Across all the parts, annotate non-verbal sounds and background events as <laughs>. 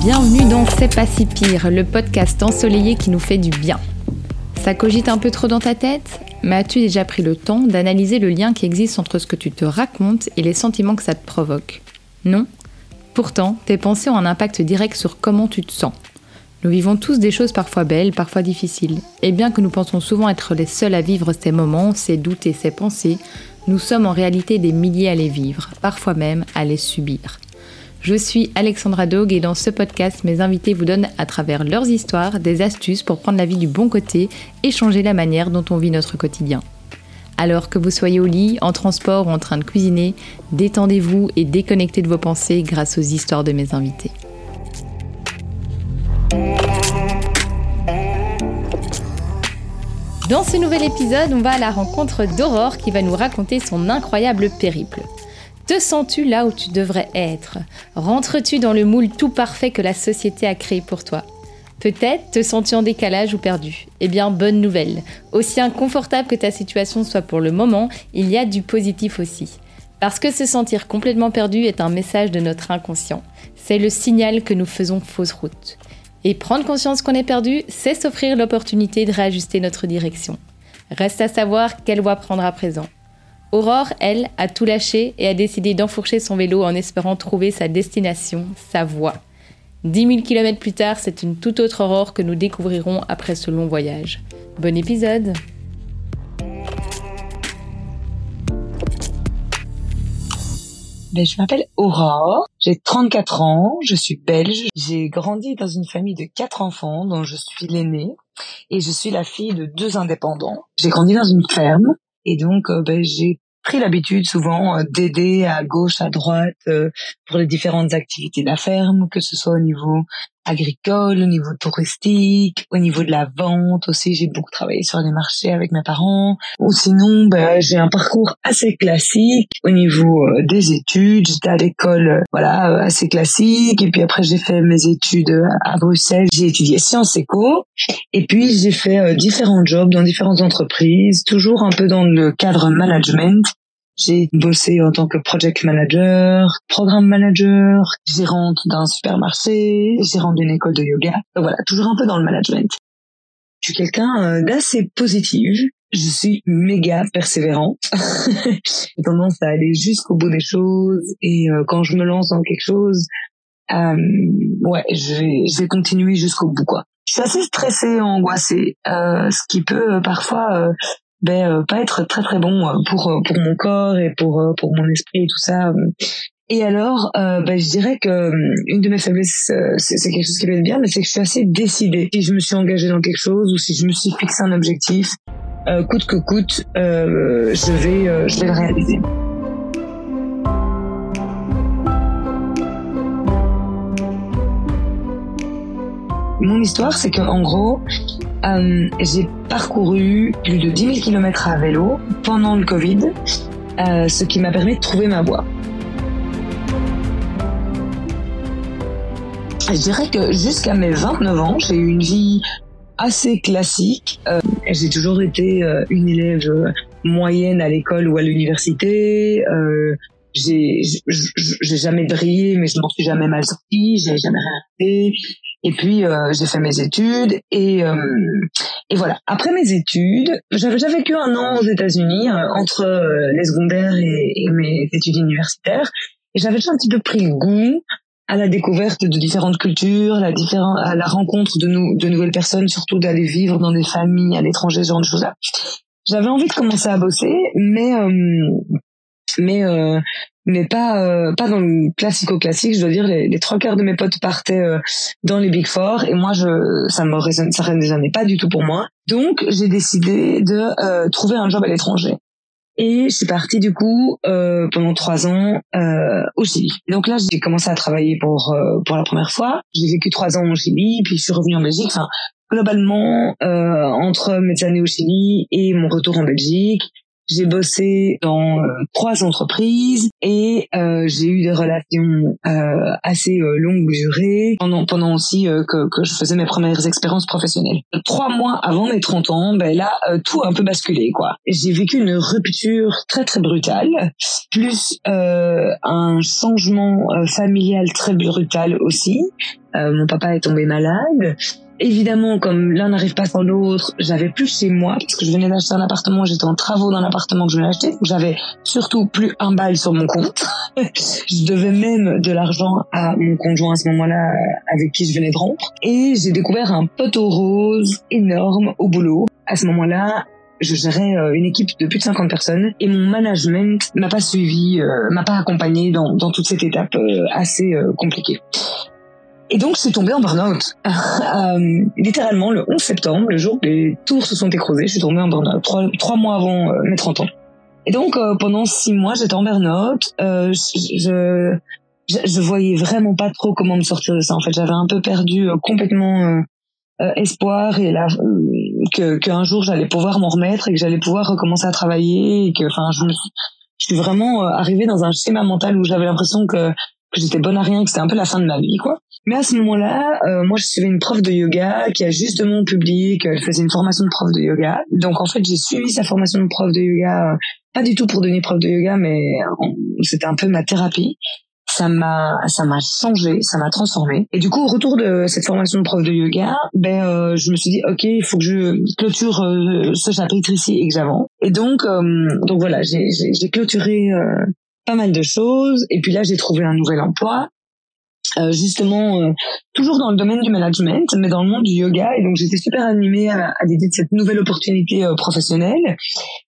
Bienvenue dans C'est pas si pire, le podcast ensoleillé qui nous fait du bien. Ça cogite un peu trop dans ta tête? Mais as-tu déjà pris le temps d'analyser le lien qui existe entre ce que tu te racontes et les sentiments que ça te provoque Non? Pourtant, tes pensées ont un impact direct sur comment tu te sens. Nous vivons tous des choses parfois belles, parfois difficiles. Et bien que nous pensons souvent être les seuls à vivre ces moments, ces doutes et ces pensées, nous sommes en réalité des milliers à les vivre, parfois même à les subir. Je suis Alexandra Dog et dans ce podcast, mes invités vous donnent à travers leurs histoires des astuces pour prendre la vie du bon côté et changer la manière dont on vit notre quotidien. Alors que vous soyez au lit, en transport ou en train de cuisiner, détendez-vous et déconnectez de vos pensées grâce aux histoires de mes invités. Dans ce nouvel épisode, on va à la rencontre d'Aurore qui va nous raconter son incroyable périple. Te sens-tu là où tu devrais être? Rentres-tu dans le moule tout parfait que la société a créé pour toi? Peut-être te sens-tu en décalage ou perdu? Eh bien, bonne nouvelle. Aussi inconfortable que ta situation soit pour le moment, il y a du positif aussi. Parce que se sentir complètement perdu est un message de notre inconscient. C'est le signal que nous faisons fausse route. Et prendre conscience qu'on est perdu, c'est s'offrir l'opportunité de réajuster notre direction. Reste à savoir quelle voie prendre à présent. Aurore, elle, a tout lâché et a décidé d'enfourcher son vélo en espérant trouver sa destination, sa voie. 10 000 km plus tard, c'est une toute autre aurore que nous découvrirons après ce long voyage. Bon épisode ben, Je m'appelle Aurore, j'ai 34 ans, je suis belge, j'ai grandi dans une famille de quatre enfants dont je suis l'aînée et je suis la fille de deux indépendants. J'ai grandi dans une ferme et donc euh, ben, j'ai pris l'habitude souvent euh, d'aider à gauche, à droite euh, pour les différentes activités de la ferme, que ce soit au niveau agricole, au niveau touristique, au niveau de la vente aussi. J'ai beaucoup travaillé sur les marchés avec mes parents. Ou sinon, ben, j'ai un parcours assez classique au niveau euh, des études. J'étais à l'école, voilà, assez classique. Et puis après, j'ai fait mes études à Bruxelles. J'ai étudié sciences éco. Et puis, j'ai fait différents jobs dans différentes entreprises, toujours un peu dans le cadre management. J'ai bossé en tant que project manager, programme manager, gérante d'un supermarché, gérante d'une école de yoga. Voilà, toujours un peu dans le management. Je suis quelqu'un euh, d'assez positif. Je suis méga persévérante. <laughs> J'ai tendance à aller jusqu'au bout des choses et euh, quand je me lance dans quelque chose, euh, ouais, je vais, je vais continuer jusqu'au bout quoi. Je suis assez stressée, angoissée, euh, ce qui peut parfois ben euh, pas être très très bon euh, pour euh, pour mon corps et pour pour mon esprit et tout ça et alors, ben, je dirais que une de mes faiblesses, c'est quelque chose qui être bien, mais c'est que je suis assez décidée. Si je me suis engagée dans quelque chose ou si je me suis fixé un objectif, coûte que coûte, je vais, je vais le réaliser. Mon histoire, c'est que en gros, euh, j'ai parcouru plus de 10 000 km à vélo pendant le Covid, euh, ce qui m'a permis de trouver ma voie. Je dirais que jusqu'à mes 29 ans, j'ai eu une vie assez classique. Euh, j'ai toujours été une élève moyenne à l'école ou à l'université. Euh, j'ai jamais brillé, mais je m'en suis jamais mal sortie. J'ai jamais rien et puis euh, j'ai fait mes études et euh, et voilà. Après mes études, j'avais déjà vécu un an aux États-Unis euh, entre les secondaires et, et, mes études universitaires et j'avais déjà un petit peu pris goût à la découverte de différentes cultures, la différent, à la rencontre de, de nouvelles personnes, surtout d'aller vivre dans des familles à l'étranger, ce genre de choses-là. J'avais envie de commencer à bosser, mais mais mais pas euh, pas dans le classico classique je dois dire les, trois quarts de mes potes partaient euh, dans les big four et moi je ça me résonne ça résonnait pas du tout pour moi. Donc j'ai décidé de euh, trouver un job à l'étranger. Et je suis partie du coup pendant trois ans au Chili. Donc là j'ai commencé à travailler pour pour la première fois. J'ai vécu trois ans au Chili puis je suis revenue en Belgique. Enfin globalement entre mes années au Chili et mon retour en Belgique j'ai bossé dans trois entreprises et j'ai eu des relations assez longue durée pendant pendant aussi que, que je faisais mes premières expériences professionnelles. Trois mois avant mes 30 ans, ben là tout a un peu basculé quoi. J'ai vécu une rupture très très brutale, plus un changement familial très brutal aussi. mon papa est tombé malade évidemment, comme l'un n'arrive pas sans l'autre, j'avais plus chez moi parce que je venais d'acheter un appartement, j'étais en travaux dans l'appartement que je venais d'acheter, j'avais surtout plus un bail sur mon compte. <laughs> je devais même de l'argent à mon conjoint à ce moment-là avec qui je venais de rompre. Et j'ai découvert un poteau rose énorme au boulot. À ce moment-là, je gérais euh, une équipe de plus de 50 personnes et mon management m'a pas suivi, euh, m'a pas accompagné dans, dans toute cette étape euh, assez compliquée. Et donc, je suis tombée en burn-out. <laughs> euh, littéralement, le 11 septembre, le jour où les tours se sont écrasés, je suis tombée en burn-out, trois, trois mois avant euh, mes 30 ans. Et donc, euh, pendant six mois, j'étais en burn-out. Je, je, voyais vraiment pas trop comment me sortir de ça. En fait, j'avais un peu perdu complètement espoir et là que qu'un jour j'allais pouvoir m'en remettre et que j'allais pouvoir recommencer à travailler et que, enfin, je suis, je suis vraiment arrivée dans un schéma mental où j'avais l'impression que que j'étais bonne à rien, que c'était un peu la fin de ma vie, quoi. Mais à ce moment-là, euh, moi, je suivais une prof de yoga qui a justement publié qu'elle faisait une formation de prof de yoga. Donc, en fait, j'ai suivi sa formation de prof de yoga, euh, pas du tout pour devenir prof de yoga, mais c'était un peu ma thérapie. Ça m'a, ça m'a changé, ça m'a transformé. Et du coup, au retour de cette formation de prof de yoga, ben, euh, je me suis dit, ok, il faut que je clôture ce chapitre ici et que j'avance. Et donc, donc voilà, j'ai clôturé pas mal de choses. Et puis là, j'ai trouvé un nouvel emploi. Euh, justement euh, toujours dans le domaine du management, mais dans le monde du yoga. Et donc j'étais super animée à, à l'idée de cette nouvelle opportunité euh, professionnelle.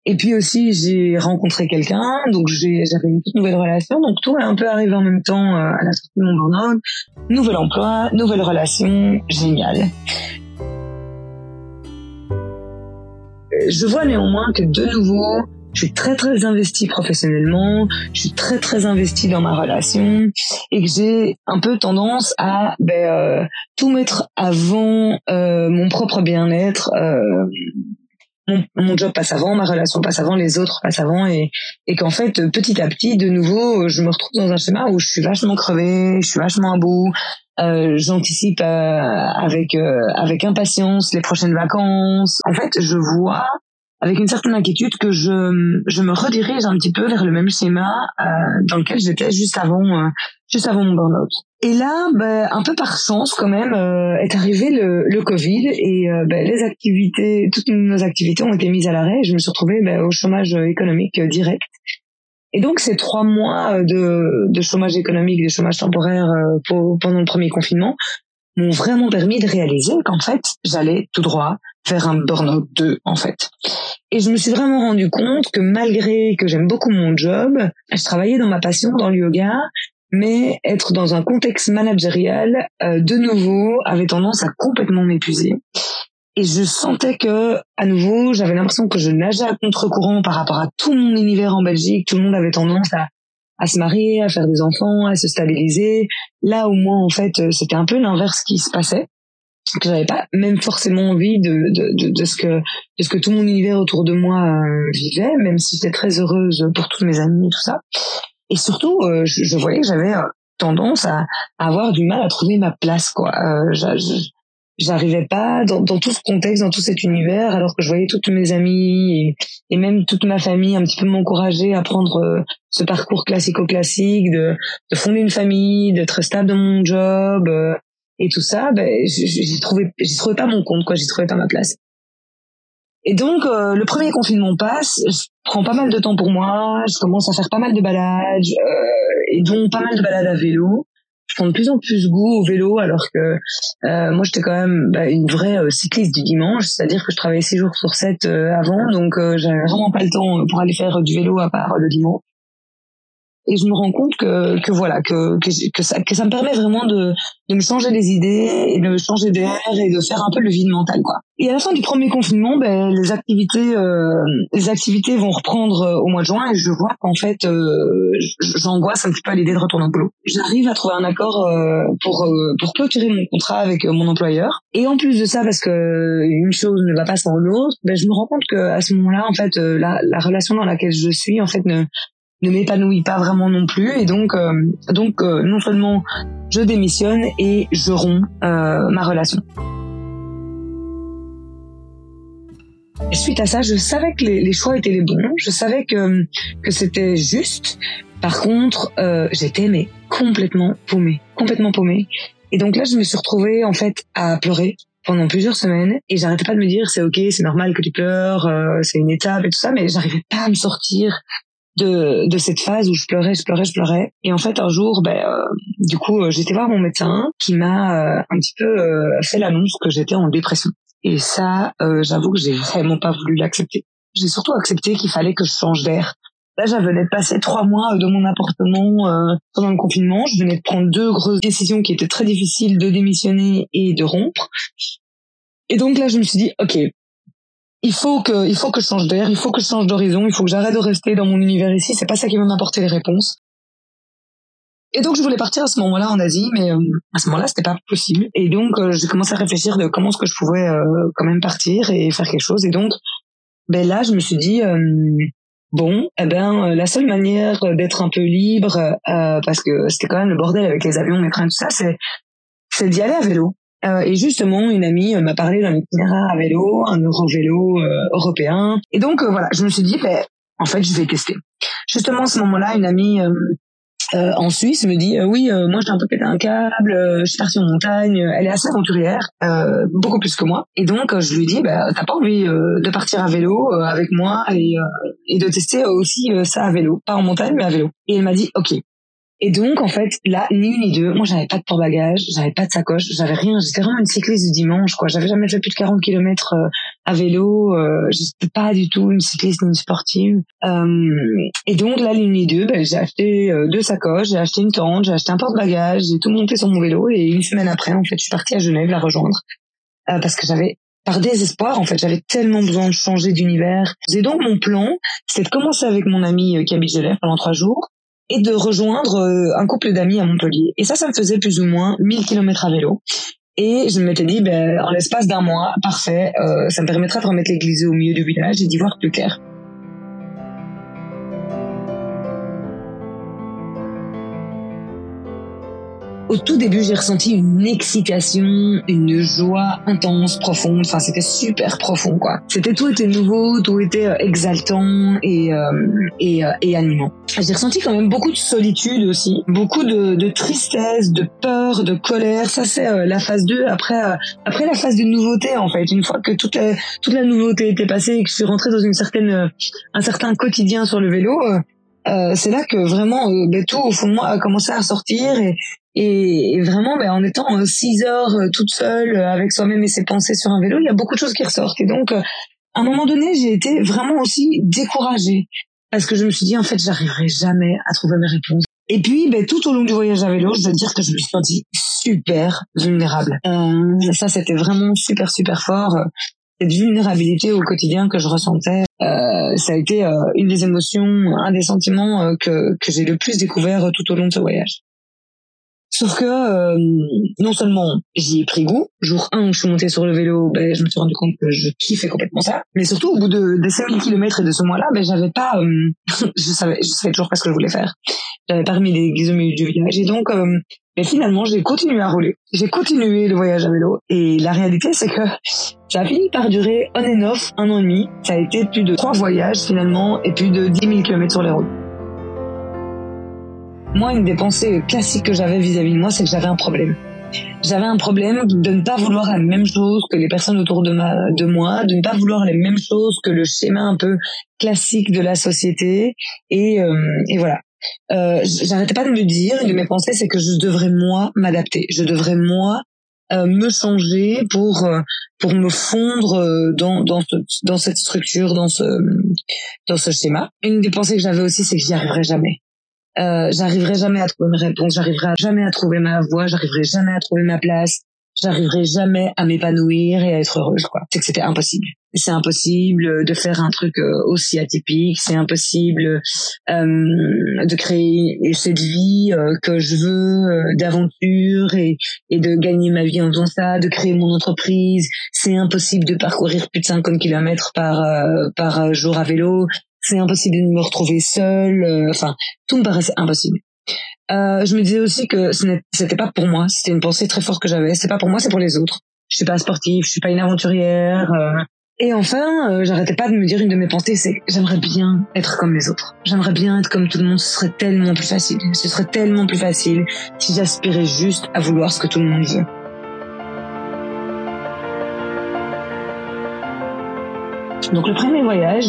Et puis aussi j'ai rencontré quelqu'un, donc j'avais une toute nouvelle relation. Donc tout est un peu arrivé en même temps à la sortie de mon burn-out. Nouvel emploi, nouvelle relation, génial. Je vois néanmoins que de nouveau, je suis très très investie professionnellement, je suis très très investie dans ma relation et que j'ai un peu tendance à ben, euh, tout mettre avant euh, mon propre bien-être. Euh, mon, mon, job passe avant, ma relation passe avant, les autres passent avant et, et qu'en fait petit à petit de nouveau je me retrouve dans un schéma où je suis vachement crevée, je suis vachement à bout, euh, j'anticipe euh, avec euh, avec impatience les prochaines vacances. En fait, je vois avec une certaine inquiétude que je, je me redirige un petit peu vers le même schéma euh, dans lequel j'étais juste avant euh, juste avant mon burn-out. Et là, ben, un peu par chance quand même, euh, est arrivé le, le Covid et euh, ben, les activités, toutes nos activités ont été mises à l'arrêt. Je me suis retrouvée ben, au chômage économique direct. Et donc ces trois mois de, de chômage économique, de chômage temporaire pour, pendant le premier confinement m'ont vraiment permis de réaliser qu'en fait j'allais tout droit faire un burn-out 2 en fait. Et je me suis vraiment rendu compte que malgré que j'aime beaucoup mon job, je travaillais dans ma passion, dans le yoga, mais être dans un contexte managérial, euh, de nouveau, avait tendance à complètement m'épuiser. Et je sentais que, à nouveau, j'avais l'impression que je nageais à contre-courant par rapport à tout mon univers en Belgique. Tout le monde avait tendance à, à se marier, à faire des enfants, à se stabiliser. Là, au moins, en fait, euh, c'était un peu l'inverse qui se passait que j'avais pas même forcément envie de, de, de, de, ce que de ce que tout mon univers autour de moi euh, vivait, même si j'étais très heureuse pour tous mes amis et tout ça. Et surtout, euh, je, voyais que j'avais euh, tendance à, à, avoir du mal à trouver ma place, quoi. J'arrivais pas dans, dans, tout ce contexte, dans tout cet univers, alors que je voyais toutes mes amies et, et même toute ma famille un petit peu m'encourager à prendre ce parcours classico-classique, de, de fonder une famille, d'être stable dans mon job, et tout ça, ben, j'ai trouvé, j'ai trouvé pas mon compte, quoi, j'ai trouvé pas ma place. Et donc, euh, le premier confinement passe, je prends pas mal de temps pour moi, je commence à faire pas mal de balades, euh, et donc pas mal de balades à vélo. Je prends de plus en plus goût au vélo, alors que euh, moi, j'étais quand même bah, une vraie euh, cycliste du dimanche, c'est-à-dire que je travaillais six jours sur sept euh, avant, donc j'avais vraiment pas le temps pour aller faire du vélo à part le dimanche. Et je me rends compte que, que voilà que, que, ça, que ça me permet vraiment de, de me changer les idées et de me changer d'air et de faire un peu le vide mental quoi. Et à la fin du premier confinement, ben, les activités euh, les activités vont reprendre euh, au mois de juin et je vois qu'en fait euh, j'angoisse un petit peu à l'idée de retourner au boulot. J'arrive à trouver un accord euh, pour euh, pour clôturer mon contrat avec mon employeur et en plus de ça parce que une chose ne va pas sans l'autre, ben, je me rends compte que à ce moment-là en fait la, la relation dans laquelle je suis en fait ne ne m'épanouit pas vraiment non plus et donc euh, donc euh, non seulement je démissionne et je romps euh, ma relation. Suite à ça, je savais que les, les, choix étaient les bons, je savais que que c'était juste. Par contre, j'étais mais complètement paumée, complètement paumée. Et donc là, je me suis retrouvée en fait à pleurer pendant plusieurs semaines et j'arrêtais pas de me dire c'est ok, c'est normal que tu pleures, c'est une étape et tout ça, mais j'arrivais pas à me sortir de, de cette phase où je pleurais, je pleurais, je pleurais. Et en fait, un jour, ben, euh, du coup, euh, j'étais voir mon médecin qui m'a euh, un petit peu fait l'annonce que j'étais en dépression. Et ça, j'avoue que j'ai vraiment pas voulu l'accepter. J'ai surtout accepté qu'il fallait que je change d'air. Là, j'avais venais de passer trois mois dans mon appartement pendant le confinement. Je venais de prendre deux grosses décisions qui étaient très difficiles, de démissionner et de rompre. Et donc là, je me suis dit, ok, il faut que il faut que je change d'air, il faut que je change d'horizon, il faut que j'arrête de rester dans mon univers ici. C'est pas ça qui va m'apporter les réponses. Et donc je voulais partir à ce moment-là en Asie, mais euh, à ce moment-là c'était pas possible. Et donc euh, j'ai commencé à réfléchir de comment est-ce que je pouvais euh, quand même partir et faire quelque chose. Et donc ben là je me suis dit bon, eh ben la seule manière d'être un peu libre parce que c'était quand même le bordel avec les avions, les trains, tout ça, c'est c'est d'y aller à vélo. Euh, et justement, une amie euh, m'a parlé d'un itinéraire à vélo, un Eurovélo euh, européen. Et donc voilà, je me suis dit, ben, en fait, je vais tester. Justement, à ce moment-là, une amie en Suisse me dit oui moi j'ai un peu pété un câble je suis partie en montagne elle est assez aventurière beaucoup plus que moi et donc je lui dis bah t'as pas envie de partir à vélo avec moi et, et de tester aussi ça à vélo pas en montagne mais à vélo et elle m'a dit ok et donc, en fait, là, ni une ni deux, moi, j'avais pas de porte-bagages, j'avais pas de sacoche, j'avais rien. J'étais vraiment une cycliste du dimanche, quoi. J'avais jamais fait plus de 40 km euh, à vélo. Euh, j'étais pas du tout une cycliste ni une sportive. Euh, et donc, là, ni une ni deux, ben, j'ai acheté euh, deux sacoches, j'ai acheté une tente, j'ai acheté un porte-bagages, j'ai tout monté sur mon vélo. Et une semaine après, en fait, je suis partie à Genève la rejoindre. Euh, parce que j'avais par désespoir, en fait, j'avais tellement besoin de changer d'univers. Et donc, mon plan, c'était de commencer avec mon ami qui habite Genève pendant trois jours, et de rejoindre euh, un couple d'amis à Montpellier. Et ça, ça me faisait plus ou moins 1000 km à vélo. Et je m'étais dit, ben, en l'espace d'un mois, parfait, euh, ça me permettrait de remettre l'église au milieu du village et d'y voir plus clair. Au tout début, j'ai ressenti une excitation, une joie intense, profonde. Enfin, c'était super profond, quoi. C'était tout était nouveau, tout était euh, exaltant et euh, et, euh, et animant. J'ai ressenti quand même beaucoup de solitude aussi, beaucoup de, de tristesse, de peur, de colère. Ça, c'est la phase 2 après après la phase de nouveauté en fait. Une fois que toute la toute la nouveauté était passée et que je suis rentrée dans une certaine un certain quotidien sur le vélo. Euh, c'est là que vraiment euh, ben, tout au fond de moi a commencé à sortir et, et, vraiment, ben, en étant euh, six heures euh, toute seule euh, avec soi-même et ses pensées sur un vélo, il y a beaucoup de choses qui ressortent. Et donc, à un moment donné, j'ai été vraiment aussi découragée parce que je me suis dit, en fait, j'arriverai jamais à trouver mes réponses. Et puis, ben, tout au long du voyage à vélo, je dois dire que je me suis sentie super vulnérable. Euh, ça, c'était vraiment super, super fort. Cette vulnérabilité au quotidien que je ressentais, euh, ça a été une des émotions, un des sentiments que, que j'ai le plus découvert tout au long de ce voyage. Sauf que euh, non seulement j'y ai pris goût, jour 1 où je suis montée sur le vélo, ben, je me suis rendu compte que je kiffais complètement ça, mais surtout au bout de, des 5000 km et de ce mois-là, ben, j'avais pas, euh, <laughs> je savais, je savais toujours pas ce que je voulais faire. J'avais pas remis l'église au milieu du village et donc euh, mais finalement, j'ai continué à rouler. J'ai continué le voyage à vélo. Et la réalité, c'est que ça a fini par durer on and off un an et demi. Ça a été plus de trois voyages finalement et plus de 10 000 km sur les routes. Moi, une des pensées classiques que j'avais vis-à-vis de moi, c'est que j'avais un problème. J'avais un problème de ne pas vouloir la même chose que les personnes autour de, ma, de moi, de ne pas vouloir les mêmes choses que le schéma un peu classique de la société. Et, euh, et voilà. Euh, J'arrêtais pas de me dire, de mes pensées, c'est que je devrais moi m'adapter. Je devrais moi euh, me changer pour euh, pour me fondre euh, dans dans ce, dans cette structure, dans ce dans ce schéma. Une des pensées que j'avais aussi, c'est que j'y arriverai jamais euh, j'arriverai jamais à trouver une réponse, j'arriverai jamais à trouver ma voie, j'arriverai jamais à trouver ma place, j'arriverai jamais à m'épanouir et à être heureuse quoi. C'est que c'était impossible. C'est impossible de faire un truc euh, aussi atypique, c'est impossible euh, de créer cette vie euh, que je veux euh, d'aventure et, de gagner ma vie en faisant ça, de créer mon entreprise. C'est impossible de parcourir plus de 50 km par par jour à vélo. C'est impossible de me retrouver seule. Enfin, tout me paraissait impossible. Euh, je me disais aussi que ce n'était pas pour moi. C'était une pensée très forte que j'avais. C'est pas pour moi, c'est pour les autres. Je suis pas sportive, je suis pas une aventurière. Euh. Et enfin, euh, j'arrêtais pas de me dire une de mes pensées, c'est j'aimerais bien être comme les autres. J'aimerais bien être comme tout le monde. Ce serait tellement plus facile. Ce serait tellement plus facile si j'aspirais juste à vouloir ce que tout le monde veut. Donc le premier voyage,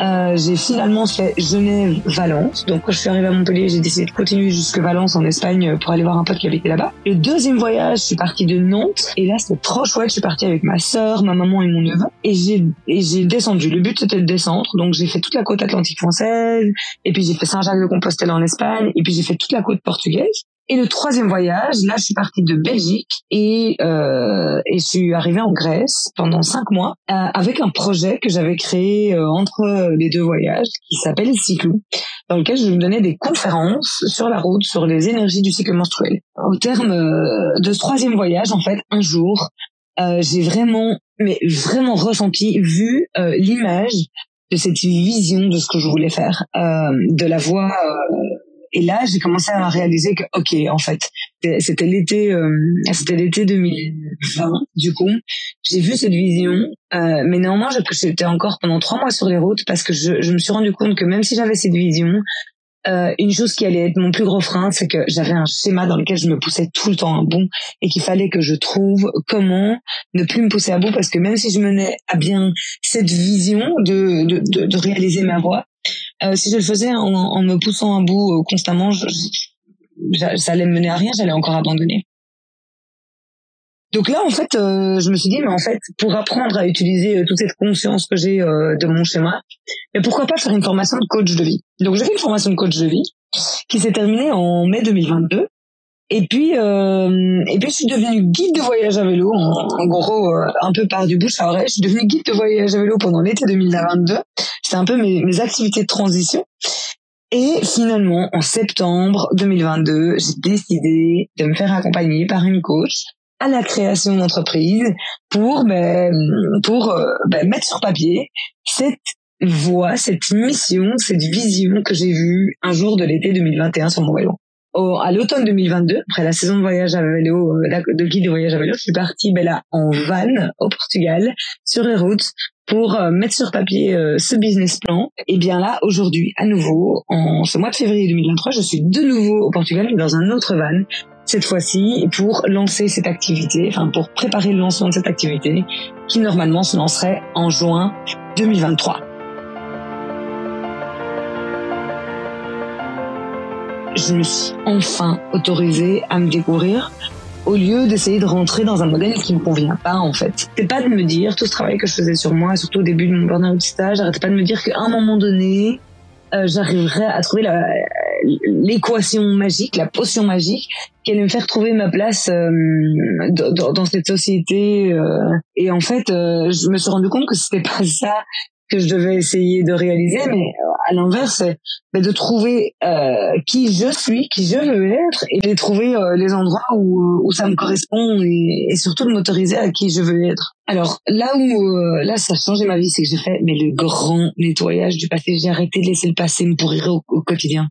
euh, j'ai finalement fait Genève-Valence. Donc quand je suis arrivée à Montpellier, j'ai décidé de continuer jusque Valence en Espagne pour aller voir un pote qui habitait là-bas. Le deuxième voyage, je suis partie de Nantes et là c'était trop chouette. Je suis partie avec ma sœur, ma maman et mon neveu et j'ai et j'ai descendu. Le but c'était de descendre. Donc j'ai fait toute la côte atlantique française et puis j'ai fait Saint-Jacques-de-Compostelle en Espagne et puis j'ai fait toute la côte portugaise. Et le troisième voyage, là, je suis partie de Belgique et, euh, et je suis arrivée en Grèce pendant cinq mois euh, avec un projet que j'avais créé euh, entre les deux voyages qui s'appelle Cyclou, dans lequel je me donnais des conférences sur la route sur les énergies du cycle menstruel. Au terme euh, de ce troisième voyage, en fait, un jour, euh, j'ai vraiment, mais vraiment ressenti, vu l'image de cette vision de ce que je voulais faire, de la voix et là, j'ai commencé à réaliser que, ok, en fait, c'était l'été, euh, c'était l'été 2020. Du coup, j'ai vu cette vision, euh, mais néanmoins, j'étais encore pendant trois mois sur les routes parce que je, je me suis rendu compte que même si j'avais cette vision, euh, une chose qui allait être mon plus gros frein, c'est que j'avais un schéma dans lequel je me poussais tout le temps à bout et qu'il fallait que je trouve comment ne plus me pousser à bout parce que même si je menais à bien cette vision de, de, de, de réaliser ma voie, euh, si je le faisais en, en, me poussant à bout euh, constamment, je, ça allait me mener à rien, j'allais encore abandonner. Donc là, en fait, euh, je me suis dit, mais en fait, pour apprendre à utiliser toute cette conscience que j'ai de mon schéma, mais pourquoi pas faire une formation de coach de vie? Donc j'ai fait une formation de coach de vie qui s'est terminée en mai 2022. Et puis, et puis, je suis devenue guide de voyage à vélo, en, gros, un peu par du bouche à oreille. Je suis devenue guide de voyage à vélo pendant l'été 2022. C'est un peu mes, mes activités de transition. Et finalement, en septembre 2022, j'ai décidé de me faire accompagner par une coach à la création d'entreprise pour ben, pour euh, ben, mettre sur papier cette voie, cette mission, cette vision que j'ai vue un jour de l'été 2021 sur mon vélo. Au, à l'automne 2022, après la saison de voyage à vélo, euh, de guide de voyage à vélo, je suis partie ben là en van au Portugal sur les routes pour euh, mettre sur papier euh, ce business plan. Et bien là, aujourd'hui, à nouveau, en ce mois de février 2023, je suis de nouveau au Portugal, dans un autre van, cette fois-ci pour lancer cette activité, enfin pour préparer le lancement de cette activité, qui normalement se lancerait en juin 2023. Je me suis enfin autorisée à me découvrir au lieu d'essayer de rentrer dans un modèle qui me convient pas en fait. C'est pas de me dire tout ce travail que je faisais sur moi, surtout au début de mon burn-out stage, j'arrêtais pas de me dire qu'à un moment donné, euh, j'arriverais à trouver l'équation magique, la potion magique qui allait me faire trouver ma place euh, dans, cette société. Euh. et en fait, euh, je me suis rendu compte que c'était pas ça que je devais essayer de réaliser, mais euh, à l'inverse, de trouver euh, qui je suis, qui je veux être, et de trouver euh, les endroits où, où ça me correspond, et, et surtout de m'autoriser à qui je veux être. Alors là où là ça a changé ma vie, c'est que j'ai fait mais le grand nettoyage du passé. J'ai arrêté de laisser le passé me pourrir au quotidien.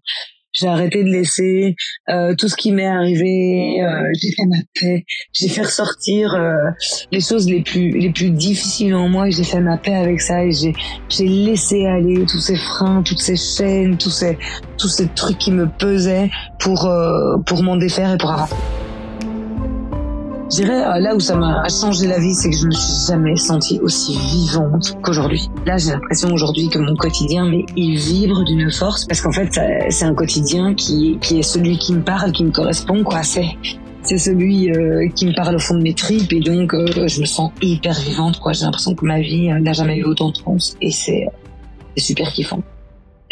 J'ai arrêté de laisser euh, tout ce qui m'est arrivé. Euh, j'ai fait ma paix. J'ai fait ressortir euh, les choses les plus les plus difficiles en moi. J'ai fait ma paix avec ça. Et j'ai j'ai laissé aller tous ces freins, toutes ces chaînes, tous ces tous ces trucs qui me pesaient pour euh, pour m'en défaire et pour avancer. Je dirais euh, là où ça m'a changé la vie, c'est que je me suis jamais sentie aussi vivante qu'aujourd'hui. Là, j'ai l'impression aujourd'hui que mon quotidien, mais il vibre d'une force parce qu'en fait, c'est un quotidien qui, qui est celui qui me parle, qui me correspond, quoi. C'est c'est celui euh, qui me parle au fond de mes tripes et donc euh, je me sens hyper vivante, quoi. J'ai l'impression que ma vie n'a jamais eu autant de sens et c'est super kiffant.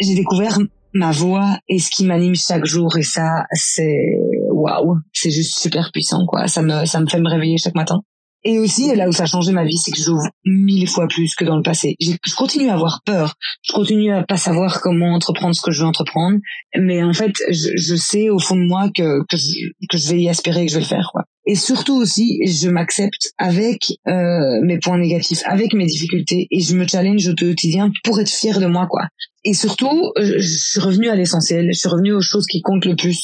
J'ai découvert ma voix est ce qui m'anime chaque jour et ça c'est waouh, c'est juste super puissant quoi. Ça me ça me fait me réveiller chaque matin. Et aussi, là où ça a changé ma vie, c'est que j'ouvre mille fois plus que dans le passé. Je continue à avoir peur. Je continue à pas savoir comment entreprendre ce que je veux entreprendre. Mais en fait, je, je sais au fond de moi que, que, je, que je vais y aspirer, que je vais le faire. Quoi. Et surtout aussi, je m'accepte avec euh, mes points négatifs, avec mes difficultés. Et je me challenge au quotidien pour être fier de moi. quoi. Et surtout, je suis revenue à l'essentiel. Je suis revenue aux choses qui comptent le plus.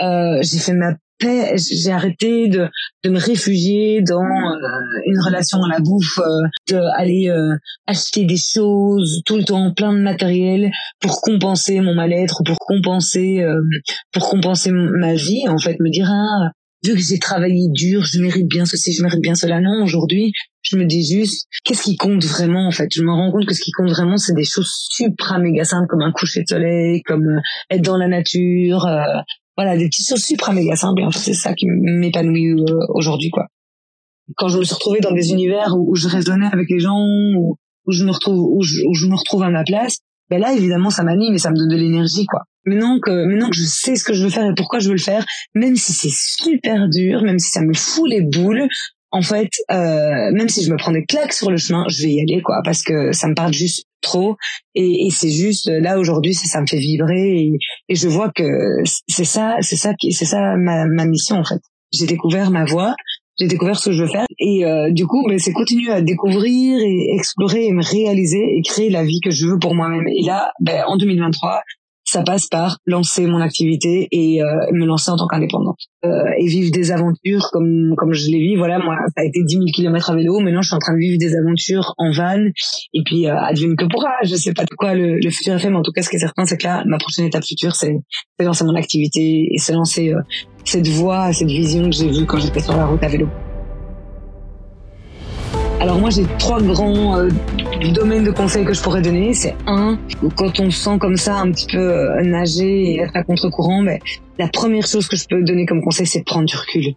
Euh, j'ai fait ma j'ai arrêté de, de me réfugier dans euh, une relation à la bouffe, euh, d'aller euh, acheter des choses tout le temps, plein de matériel pour compenser mon mal-être, pour compenser, euh, pour compenser ma vie. En fait, me dire ah, vu que j'ai travaillé dur, je mérite bien ceci, je mérite bien cela. Non, aujourd'hui, je me dis juste, qu'est-ce qui compte vraiment en fait? Je me rends compte que ce qui compte vraiment, c'est des choses supra méga simples comme un coucher de soleil, comme être dans la nature, voilà, des petites choses super méga simples. Et fait, c'est ça qui m'épanouit euh, aujourd'hui, quoi. Quand je me suis retrouvée dans des univers où, je raisonnais avec les gens, où, où je me retrouve, où je, où je, me retrouve à ma place, ben là, évidemment, ça m'anime et ça me donne de l'énergie, quoi. Maintenant que, maintenant que je sais ce que je veux faire et pourquoi je veux le faire, même si c'est super dur, même si ça me fout les boules, en fait, euh, même si je me prends des claques sur le chemin, je vais y aller, quoi, parce que ça me parle juste trop. Et, et c'est juste là aujourd'hui, ça, ça me fait vibrer et, et je vois que c'est ça, c'est ça, c'est ça ma, ma mission en fait. J'ai découvert ma voix, j'ai découvert ce que je veux faire et euh, du coup ben, c'est continuer à découvrir et explorer et me réaliser et créer la vie que je veux pour moi-même et là ben, en 2023 ça passe par lancer mon activité et euh, me lancer en tant qu'indépendante. Euh, et vivre des aventures comme comme je l'ai vu voilà moi ça a été 10 000 kilomètres à vélo. Maintenant je suis en train de vivre des aventures en van. Et puis euh, advienne que pourra je sais pas de quoi le, le, futur est fait mais en tout cas ce qui est certain c'est que là ma prochaine étape future c'est lancer mon activité et c'est lancer euh, cette voie cette vision que j'ai vue quand j'étais sur la route à vélo alors moi j'ai trois grands euh, domaines de conseils que je pourrais donner. C'est un, quand on sent comme ça un petit peu euh, nager et être à contre-courant, mais la première chose que je peux donner comme conseil, c'est de prendre du recul.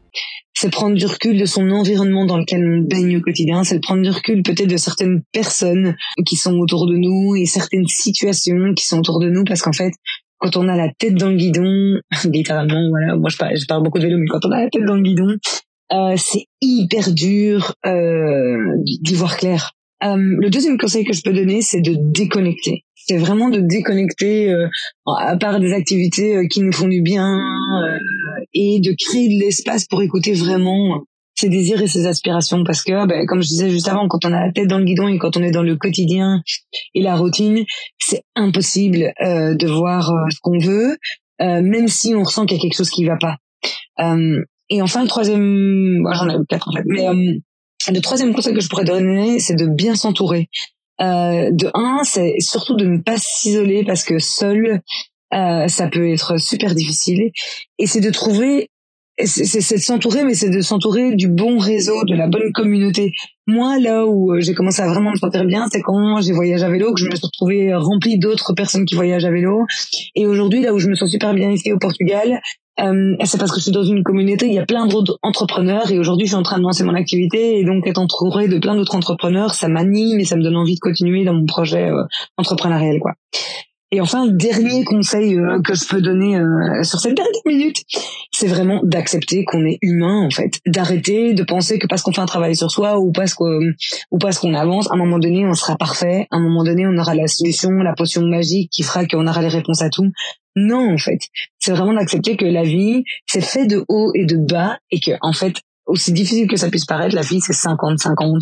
C'est prendre du recul de son environnement dans lequel on baigne au quotidien. C'est prendre du recul peut-être de certaines personnes qui sont autour de nous et certaines situations qui sont autour de nous parce qu'en fait, quand on a la tête dans le guidon, <laughs> littéralement, voilà, moi je parle, je parle beaucoup de vélo, mais quand on a la tête dans le guidon, euh, c'est hyper dur euh, d'y voir clair. Euh, le deuxième conseil que je peux donner, c'est de déconnecter. C'est vraiment de déconnecter euh, à part des activités qui nous font du bien et de créer de l'espace pour écouter vraiment ses désirs et ses aspirations. Parce que, ben, comme je disais juste avant, quand on a la tête dans le guidon et quand on est dans le quotidien et la routine, c'est impossible de voir ce qu'on veut, même si on ressent qu'il y a quelque chose qui va pas. Et enfin, le troisième, j'en ai quatre en fait, mais euh, le troisième conseil que je pourrais donner, c'est de bien s'entourer. Euh, de un, c'est surtout de ne pas s'isoler parce que seul, euh, ça peut être super difficile. Et c'est de trouver, c'est de s'entourer, mais c'est de s'entourer du bon réseau, de la bonne communauté. Moi, là où euh, j'ai commencé à vraiment me sentir bien, c'est quand j'ai voyagé à vélo, que je me suis retrouvée remplie d'autres personnes qui voyagent à vélo. Et aujourd'hui, là où je me sens super bien ici au Portugal, euh, c'est parce que je suis dans une communauté, il y a plein d'autres entrepreneurs et aujourd'hui je suis en train de lancer mon activité et donc être entouré de plein d'autres entrepreneurs, ça m'anime et ça me donne envie de continuer dans mon projet euh, entrepreneurial quoi. Et enfin, dernier conseil euh, que je peux donner euh, sur cette dernière minute, c'est vraiment d'accepter qu'on est humain en fait, d'arrêter de penser que parce qu'on fait un travail sur soi ou parce qu'on ou parce qu'on avance, à un moment donné on sera parfait, à un moment donné on aura la solution, la potion magique qui fera qu'on aura les réponses à tout. Non, en fait, c'est vraiment d'accepter que la vie, c'est fait de haut et de bas et que, en fait, aussi difficile que ça puisse paraître, la vie, c'est 50-50.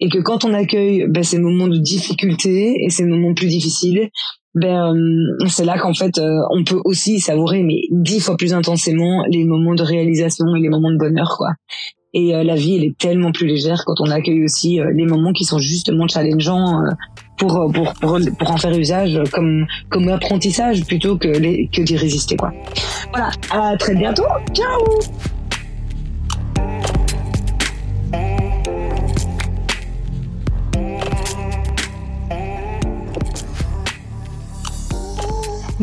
Et que quand on accueille ben, ces moments de difficulté et ces moments plus difficiles, ben, euh, c'est là qu'en fait, euh, on peut aussi savourer, mais dix fois plus intensément, les moments de réalisation et les moments de bonheur, quoi. Et euh, la vie, elle est tellement plus légère quand on accueille aussi euh, les moments qui sont justement challengeants euh, pour, pour, pour, pour, en faire usage comme, comme apprentissage plutôt que, que d'y résister. Quoi. Voilà, à très bientôt. Ciao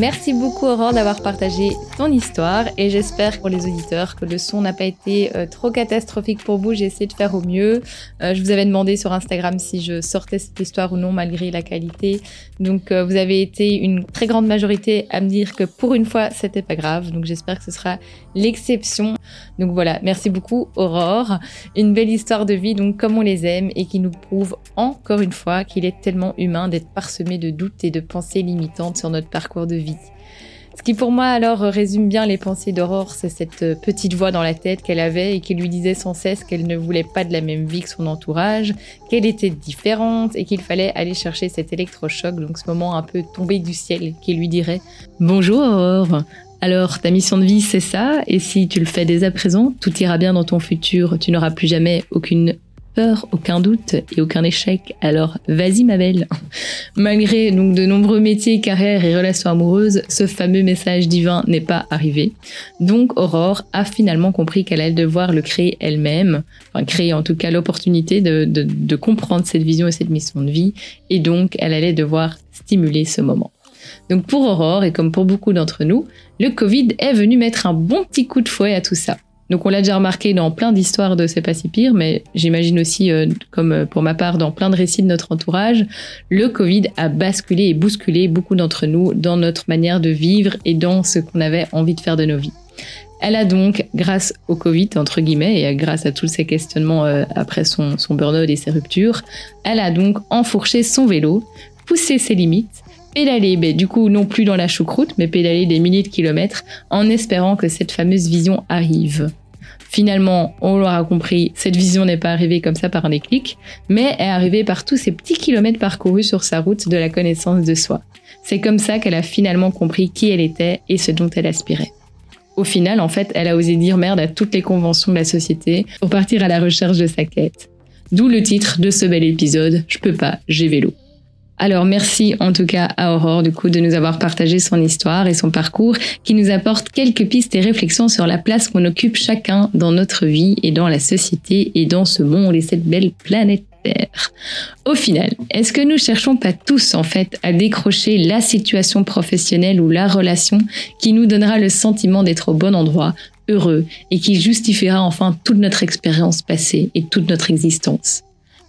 Merci beaucoup Aurore d'avoir partagé ton histoire et j'espère pour les auditeurs que le son n'a pas été euh, trop catastrophique pour vous. J'ai essayé de faire au mieux. Euh, je vous avais demandé sur Instagram si je sortais cette histoire ou non malgré la qualité. Donc euh, vous avez été une très grande majorité à me dire que pour une fois c'était pas grave. Donc j'espère que ce sera l'exception. Donc voilà, merci beaucoup Aurore. Une belle histoire de vie donc comme on les aime et qui nous prouve encore une fois qu'il est tellement humain d'être parsemé de doutes et de pensées limitantes sur notre parcours de vie. Ce qui pour moi alors résume bien les pensées d'Aurore, c'est cette petite voix dans la tête qu'elle avait et qui lui disait sans cesse qu'elle ne voulait pas de la même vie que son entourage, qu'elle était différente et qu'il fallait aller chercher cet électrochoc, donc ce moment un peu tombé du ciel qui lui dirait Bonjour Aurore, alors, ta mission de vie, c'est ça, et si tu le fais dès à présent, tout ira bien dans ton futur, tu n'auras plus jamais aucune aucun doute et aucun échec. Alors vas-y ma belle. <laughs> Malgré donc de nombreux métiers, carrières et relations amoureuses, ce fameux message divin n'est pas arrivé. Donc Aurore a finalement compris qu'elle allait devoir le créer elle-même, enfin créer en tout cas l'opportunité de comprendre cette vision et cette mission de vie, et donc elle allait devoir stimuler ce moment. Donc pour Aurore, et comme pour beaucoup d'entre nous, le Covid est venu mettre un bon petit coup de fouet à tout ça. Donc on l'a déjà remarqué dans plein d'histoires de C'est pas si pire, mais j'imagine aussi, euh, comme euh, pour ma part, dans plein de récits de notre entourage, le Covid a basculé et bousculé beaucoup d'entre nous dans notre manière de vivre et dans ce qu'on avait envie de faire de nos vies. Elle a donc, grâce au Covid, entre guillemets, et grâce à tous ces questionnements euh, après son, burn-out et ses ruptures, elle a donc enfourché son vélo, poussé ses limites, pédaler, ben, du coup non plus dans la choucroute, mais pédaler des milliers de kilomètres en espérant que cette fameuse vision arrive. Finalement, on l'aura compris, cette vision n'est pas arrivée comme ça par un déclic, mais est arrivée par tous ces petits kilomètres parcourus sur sa route de la connaissance de soi. C'est comme ça qu'elle a finalement compris qui elle était et ce dont elle aspirait. Au final, en fait, elle a osé dire merde à toutes les conventions de la société pour partir à la recherche de sa quête. D'où le titre de ce bel épisode, Je peux pas, j'ai vélo. Alors merci en tout cas à Aurore du coup de nous avoir partagé son histoire et son parcours qui nous apporte quelques pistes et réflexions sur la place qu'on occupe chacun dans notre vie et dans la société et dans ce monde et cette belle planète Terre. Au final, est-ce que nous cherchons pas tous en fait à décrocher la situation professionnelle ou la relation qui nous donnera le sentiment d'être au bon endroit, heureux et qui justifiera enfin toute notre expérience passée et toute notre existence?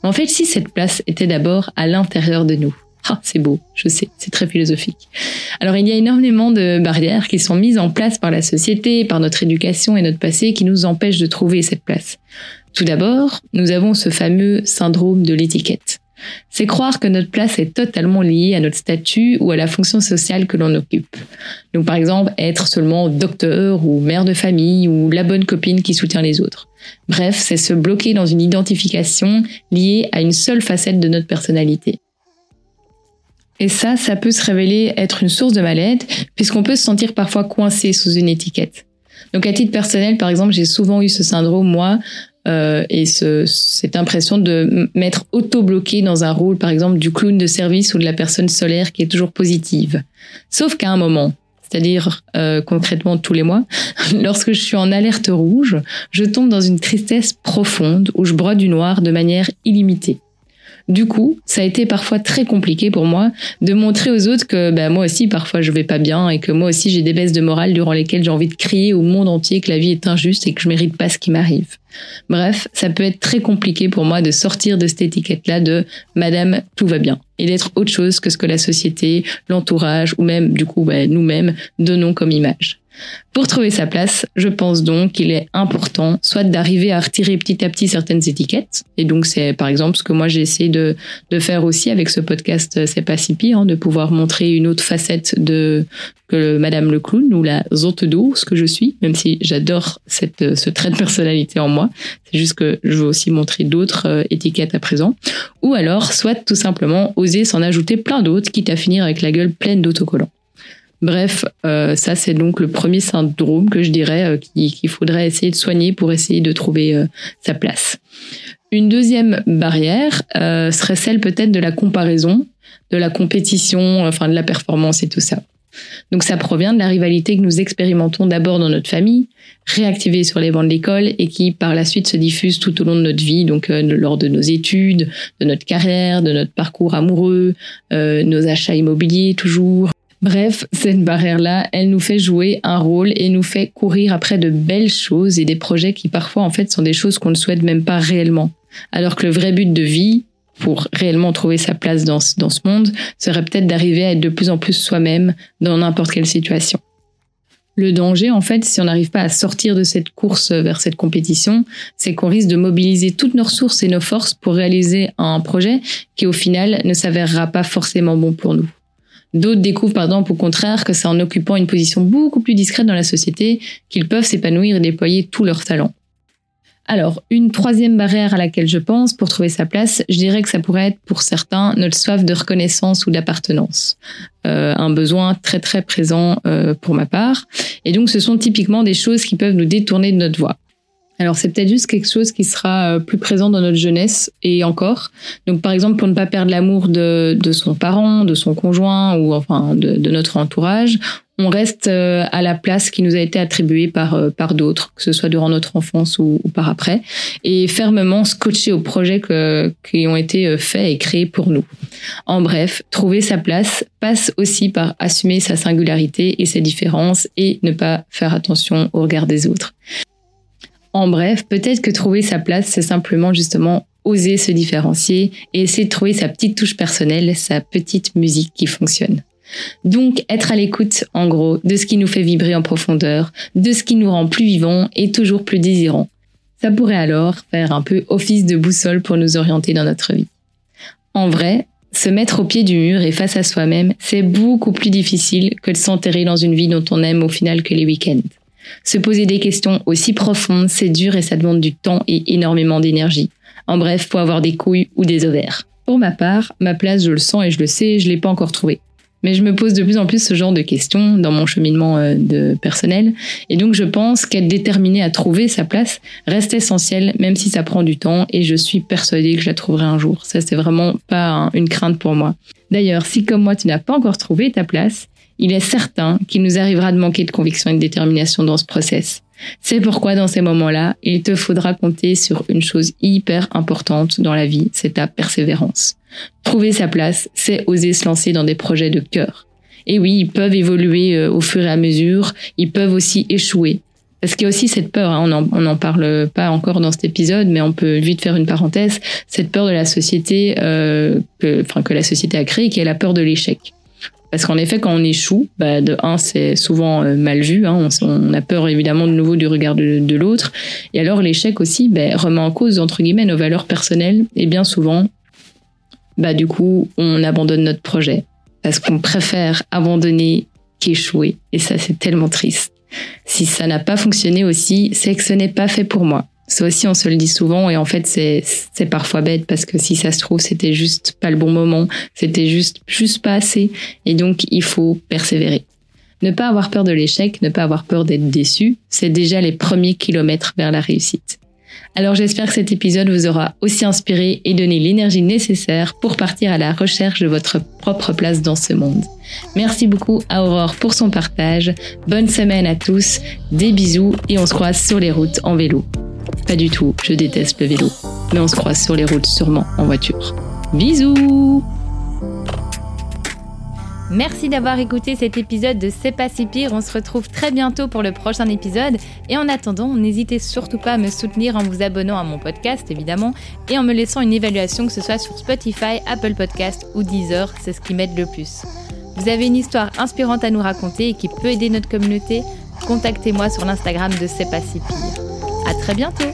En fait, si cette place était d'abord à l'intérieur de nous. Ah, c'est beau, je sais, c'est très philosophique. Alors il y a énormément de barrières qui sont mises en place par la société, par notre éducation et notre passé qui nous empêchent de trouver cette place. Tout d'abord, nous avons ce fameux syndrome de l'étiquette. C'est croire que notre place est totalement liée à notre statut ou à la fonction sociale que l'on occupe. Donc par exemple, être seulement docteur ou mère de famille ou la bonne copine qui soutient les autres. Bref, c'est se bloquer dans une identification liée à une seule facette de notre personnalité. Et ça, ça peut se révéler être une source de mal-être, puisqu'on peut se sentir parfois coincé sous une étiquette. Donc à titre personnel, par exemple, j'ai souvent eu ce syndrome, moi, euh, et ce, cette impression de m'être auto-bloqué dans un rôle, par exemple, du clown de service ou de la personne solaire qui est toujours positive. Sauf qu'à un moment, c'est-à-dire euh, concrètement tous les mois, <laughs> lorsque je suis en alerte rouge, je tombe dans une tristesse profonde où je broie du noir de manière illimitée. Du coup, ça a été parfois très compliqué pour moi de montrer aux autres que bah, moi aussi parfois je vais pas bien et que moi aussi j'ai des baisses de morale durant lesquelles j'ai envie de crier au monde entier que la vie est injuste et que je mérite pas ce qui m'arrive. Bref, ça peut être très compliqué pour moi de sortir de cette étiquette-là de Madame, tout va bien et d'être autre chose que ce que la société, l'entourage ou même du coup bah, nous-mêmes donnons comme image. Pour trouver sa place, je pense donc qu'il est important soit d'arriver à retirer petit à petit certaines étiquettes, et donc c'est par exemple ce que moi j'ai essayé de, de faire aussi avec ce podcast euh, C'est pas si pire, hein, de pouvoir montrer une autre facette de que Madame le clown ou la zote d'eau, ce que je suis, même si j'adore cette euh, ce trait de personnalité en moi, c'est juste que je veux aussi montrer d'autres euh, étiquettes à présent, ou alors soit tout simplement oser s'en ajouter plein d'autres, quitte à finir avec la gueule pleine d'autocollants. Bref, euh, ça c'est donc le premier syndrome que je dirais euh, qu'il faudrait essayer de soigner pour essayer de trouver euh, sa place. Une deuxième barrière serait celle peut-être de la comparaison, de la compétition, enfin de la performance et tout ça. Donc ça provient de la rivalité que nous expérimentons d'abord dans notre famille, réactivée sur les bancs de l'école et qui par la suite se diffuse tout au long de notre vie, donc lors de nos études, de notre carrière, de notre parcours amoureux, nos achats immobiliers toujours, Bref, cette barrière-là, elle nous fait jouer un rôle et nous fait courir après de belles choses et des projets qui parfois en fait sont des choses qu'on ne souhaite même pas réellement. Alors que le vrai but de vie, pour réellement trouver sa place dans, dans ce monde, serait peut-être d'arriver à être de plus en plus soi-même dans n'importe quelle situation. Le danger, en fait, si on n'arrive pas à sortir de cette course vers cette compétition, c'est qu'on risque de mobiliser toutes nos ressources et nos forces pour réaliser un projet qui, au final, ne s'avérera pas forcément bon pour nous. D'autres découvrent par exemple au contraire que c'est en occupant une position beaucoup plus discrète dans la société qu'ils peuvent s'épanouir et déployer tous leurs talents. Alors, une troisième barrière à laquelle je pense pour trouver sa place, je dirais que ça pourrait être pour certains notre soif de reconnaissance ou d'appartenance. Euh, un besoin très très présent euh, pour ma part. Et donc, ce sont typiquement des choses qui peuvent nous détourner de notre voie. Alors c'est peut-être juste quelque chose qui sera euh, plus présent dans notre jeunesse et encore. Donc par exemple pour ne pas perdre l'amour de, de son parent, de son conjoint ou enfin de, notre entourage, on reste euh, à la place qui nous a été attribuée par euh, par d'autres, que ce soit durant notre enfance ou, par après, et fermement scotcher aux projets qui ont été faits et créés pour nous. En bref, trouver sa place passe aussi par assumer sa singularité et ses différences et ne pas faire attention au regard des autres. En bref, peut-être que trouver sa place, c'est simplement justement oser se différencier et essayer de trouver sa petite touche personnelle, sa petite musique qui fonctionne. Donc être à l'écoute, en gros, de ce qui nous fait vibrer en profondeur, de ce qui nous rend plus vivants et toujours plus désirants. Ça pourrait alors faire un peu office de boussole pour nous orienter dans notre vie. En vrai, se mettre au pied du mur et face à soi-même, c'est beaucoup plus difficile que de s'enterrer dans une vie dont on aime au final que les week-ends. Se poser des questions aussi profondes, c'est dur et ça demande du temps et énormément d'énergie. En bref, faut avoir des couilles ou des ovaires. Pour ma part, ma place, je le sens et je le sais, je l'ai pas encore trouvée. Mais je me pose de plus en plus ce genre de questions dans mon cheminement euh, de personnel. Et donc, je pense qu'être déterminé à trouver sa place reste essentiel, même si ça prend du temps. Et je suis persuadée que je la trouverai un jour. Ça, c'est vraiment pas une crainte pour moi. D'ailleurs, si comme moi, tu n'as pas encore trouvé ta place, il est certain qu'il nous arrivera de manquer de conviction et de détermination dans ce process. C'est pourquoi dans ces moments-là, il te faudra compter sur une chose hyper importante dans la vie, c'est ta persévérance. Trouver sa place, c'est oser se lancer dans des projets de cœur. Et oui, ils peuvent évoluer euh, au fur et à mesure, ils peuvent aussi échouer. Parce qu'il y a aussi cette peur, hein, on n'en parle pas encore dans cet épisode, mais on peut vite faire une parenthèse, cette peur de la société, euh, que, enfin, que la société a créée, qui est la peur de l'échec. Parce qu'en effet, quand on échoue, bah, de un, c'est souvent euh, mal vu. Hein, on, a peur évidemment de nouveau du regard de, l'autre. Et alors l'échec aussi bah, remet en cause entre guillemets nos valeurs personnelles. Et bien souvent, bah du coup, on abandonne notre projet parce qu'on préfère abandonner qu'échouer. Et ça, c'est tellement triste. Si ça n'a pas fonctionné aussi, c'est que ce n'est pas fait pour moi. Ça aussi, on se le dit souvent et en fait, c'est, parfois bête parce que si ça se trouve, c'était juste pas le bon moment, c'était juste, juste pas assez. Et donc, il faut persévérer. Ne pas avoir peur de l'échec, ne pas avoir peur d'être déçu, c'est déjà les premiers kilomètres vers la réussite. Alors j'espère que cet épisode vous aura aussi inspiré et donné l'énergie nécessaire pour partir à la recherche de votre propre place dans ce monde. Merci beaucoup à Aurore pour son partage. Bonne semaine à tous, des bisous et on se croise sur les routes en vélo. Pas du tout, je déteste le vélo. Mais on se croise sur les routes sûrement en voiture. Bisous Merci d'avoir écouté cet épisode de C'est pas si pire. On se retrouve très bientôt pour le prochain épisode. Et en attendant, n'hésitez surtout pas à me soutenir en vous abonnant à mon podcast, évidemment, et en me laissant une évaluation, que ce soit sur Spotify, Apple Podcast ou Deezer. C'est ce qui m'aide le plus. Vous avez une histoire inspirante à nous raconter et qui peut aider notre communauté Contactez-moi sur l'Instagram de C'est pas si pire. À très bientôt